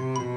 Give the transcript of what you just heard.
Mm-hmm.